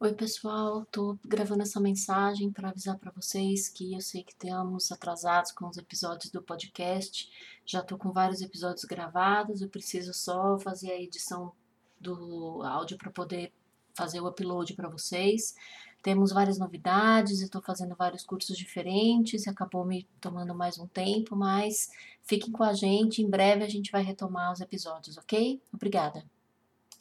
Oi, pessoal, tô gravando essa mensagem para avisar para vocês que eu sei que estamos atrasados com os episódios do podcast. Já tô com vários episódios gravados, eu preciso só fazer a edição do áudio para poder fazer o upload para vocês. Temos várias novidades, eu tô fazendo vários cursos diferentes, acabou me tomando mais um tempo, mas fiquem com a gente, em breve a gente vai retomar os episódios, ok? Obrigada.